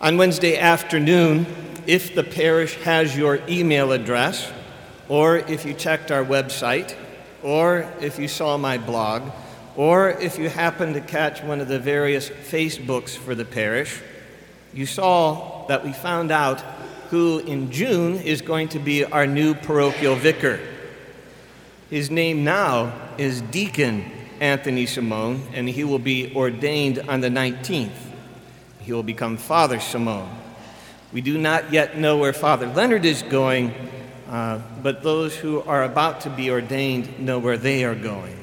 On Wednesday afternoon, if the parish has your email address, or if you checked our website, or if you saw my blog, or if you happened to catch one of the various Facebooks for the parish, you saw that we found out who in June is going to be our new parochial vicar. His name now is Deacon Anthony Simone, and he will be ordained on the 19th. He will become Father Simone. We do not yet know where Father Leonard is going, uh, but those who are about to be ordained know where they are going.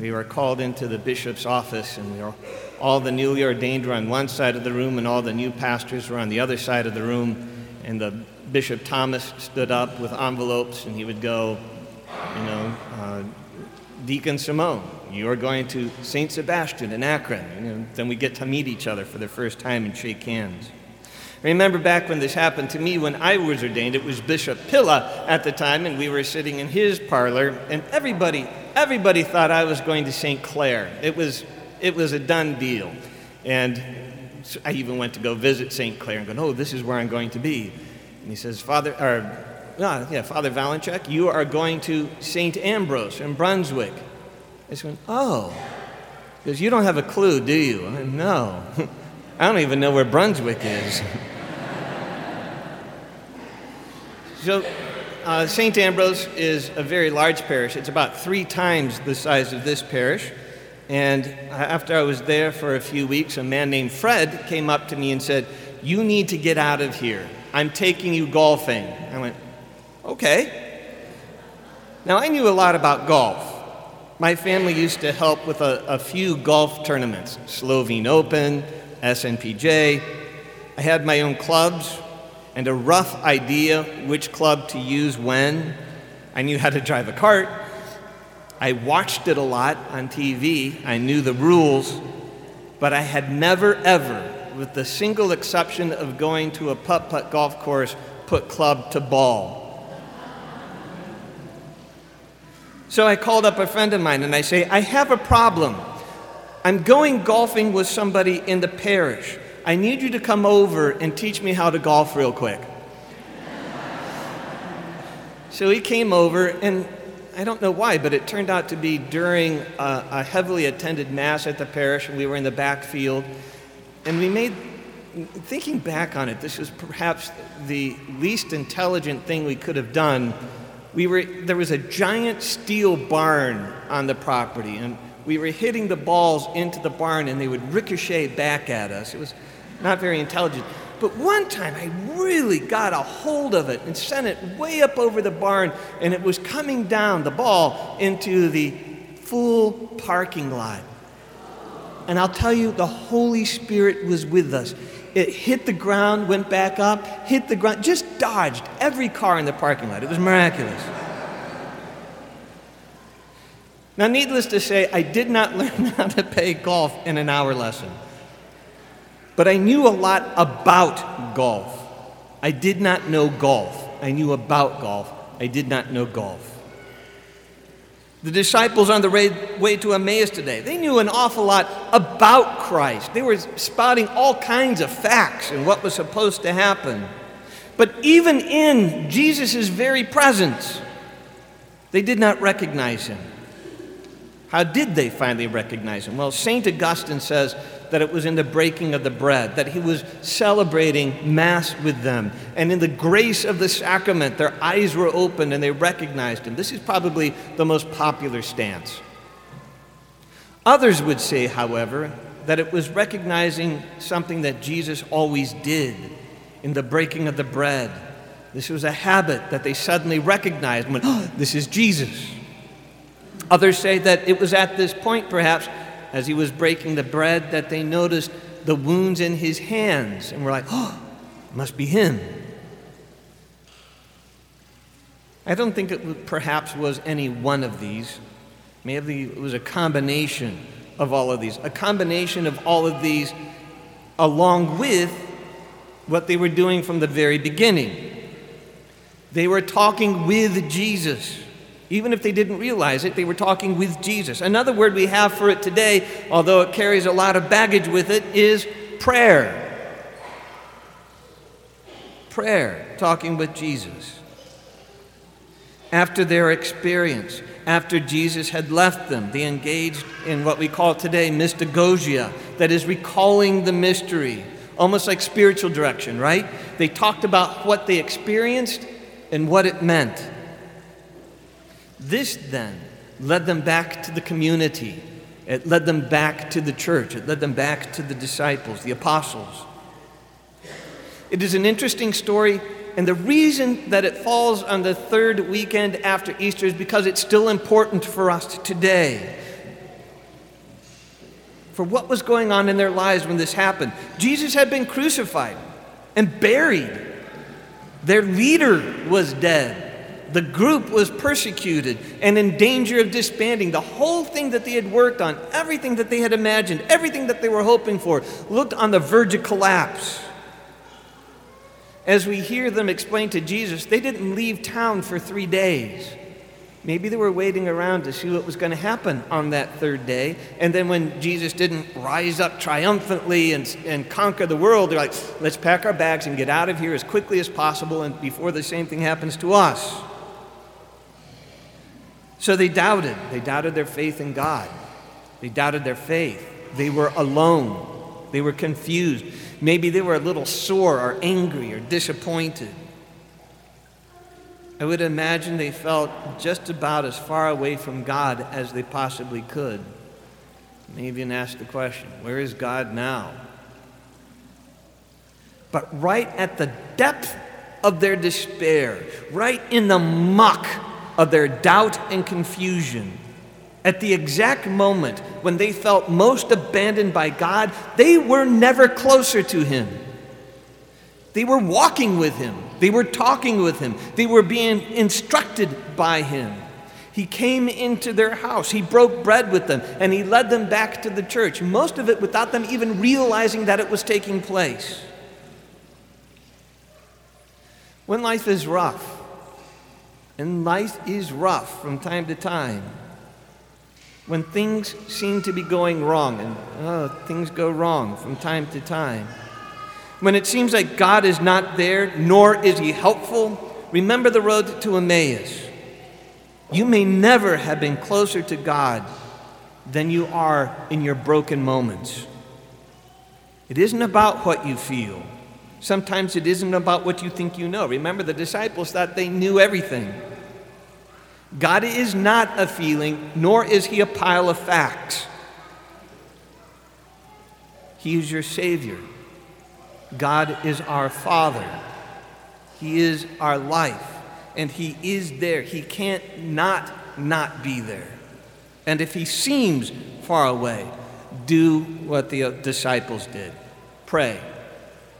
We were called into the bishop's office, and we were, all the newly ordained were on one side of the room, and all the new pastors were on the other side of the room. And the Bishop Thomas stood up with envelopes, and he would go, you know, uh, Deacon Simone, you are going to St. Sebastian in Akron. And then we get to meet each other for the first time and shake hands. I remember back when this happened to me when I was ordained, it was Bishop Pilla at the time, and we were sitting in his parlor, and everybody, everybody thought I was going to St. Clare. It was, it was a done deal. And I even went to go visit St. Clare and go, oh, this is where I'm going to be. And he says, Father, or, no, yeah, Father Valencheck, you are going to St. Ambrose in Brunswick. I said, oh. Because you don't have a clue, do you? I said, no. I don't even know where Brunswick is. so, uh, St. Ambrose is a very large parish. It's about three times the size of this parish. And after I was there for a few weeks, a man named Fred came up to me and said, You need to get out of here. I'm taking you golfing. I went, Okay. Now, I knew a lot about golf. My family used to help with a, a few golf tournaments Slovene Open, SNPJ. I had my own clubs and a rough idea which club to use when. I knew how to drive a cart. I watched it a lot on TV. I knew the rules, but I had never, ever, with the single exception of going to a putt putt golf course, put club to ball. So I called up a friend of mine and I say, I have a problem. I'm going golfing with somebody in the parish. I need you to come over and teach me how to golf real quick. so he came over, and I don't know why, but it turned out to be during a, a heavily attended mass at the parish, and we were in the back field. And we made, thinking back on it, this was perhaps the least intelligent thing we could have done. We were, there was a giant steel barn on the property, and we were hitting the balls into the barn, and they would ricochet back at us. It was not very intelligent. But one time I really got a hold of it and sent it way up over the barn, and it was coming down, the ball, into the full parking lot. And I'll tell you, the Holy Spirit was with us. It hit the ground, went back up, hit the ground, just dodged every car in the parking lot. It was miraculous. Now, needless to say, I did not learn how to play golf in an hour lesson. But I knew a lot about golf. I did not know golf. I knew about golf. I did not know golf. The disciples on the way to Emmaus today, they knew an awful lot about Christ. They were spouting all kinds of facts and what was supposed to happen. But even in Jesus' very presence, they did not recognize him. How did they finally recognize him? Well, St. Augustine says that it was in the breaking of the bread, that he was celebrating Mass with them. And in the grace of the sacrament, their eyes were opened and they recognized him. This is probably the most popular stance. Others would say, however, that it was recognizing something that Jesus always did in the breaking of the bread. This was a habit that they suddenly recognized when, oh, this is Jesus. Others say that it was at this point, perhaps, as he was breaking the bread that they noticed the wounds in his hands and were like, oh, it must be him. I don't think it perhaps was any one of these. Maybe it was a combination of all of these, a combination of all of these along with what they were doing from the very beginning. They were talking with Jesus. Even if they didn't realize it, they were talking with Jesus. Another word we have for it today, although it carries a lot of baggage with it, is prayer. prayer, talking with Jesus. After their experience, after Jesus had left them, they engaged in what we call today mystagogia, that is, recalling the mystery, almost like spiritual direction, right? They talked about what they experienced and what it meant. This then led them back to the community. It led them back to the church. It led them back to the disciples, the apostles. It is an interesting story, and the reason that it falls on the third weekend after Easter is because it's still important for us today. For what was going on in their lives when this happened? Jesus had been crucified and buried. Their leader was dead. The group was persecuted and in danger of disbanding. The whole thing that they had worked on, everything that they had imagined, everything that they were hoping for, looked on the verge of collapse. As we hear them explain to Jesus, they didn't leave town for three days. Maybe they were waiting around to see what was going to happen on that third day. And then when Jesus didn't rise up triumphantly and, and conquer the world, they're like, let's pack our bags and get out of here as quickly as possible and before the same thing happens to us. So they doubted. They doubted their faith in God. They doubted their faith. They were alone. They were confused. Maybe they were a little sore or angry or disappointed. I would imagine they felt just about as far away from God as they possibly could. Maybe even asked the question where is God now? But right at the depth of their despair, right in the muck of their doubt and confusion, at the exact moment when they felt most abandoned by God, they were never closer to Him. They were walking with Him, they were talking with Him, they were being instructed by Him. He came into their house, He broke bread with them, and He led them back to the church, most of it without them even realizing that it was taking place. When life is rough, and life is rough from time to time, when things seem to be going wrong, and oh, things go wrong from time to time, when it seems like God is not there, nor is He helpful, remember the road to Emmaus. You may never have been closer to God than you are in your broken moments. It isn't about what you feel. Sometimes it isn't about what you think you know. Remember, the disciples thought they knew everything. God is not a feeling, nor is He a pile of facts. He is your Savior. God is our Father. He is our life. And He is there. He can't not not be there. And if He seems far away, do what the disciples did pray,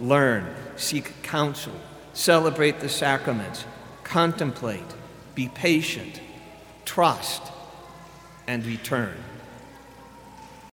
learn, seek counsel, celebrate the sacraments, contemplate, be patient, trust, and return.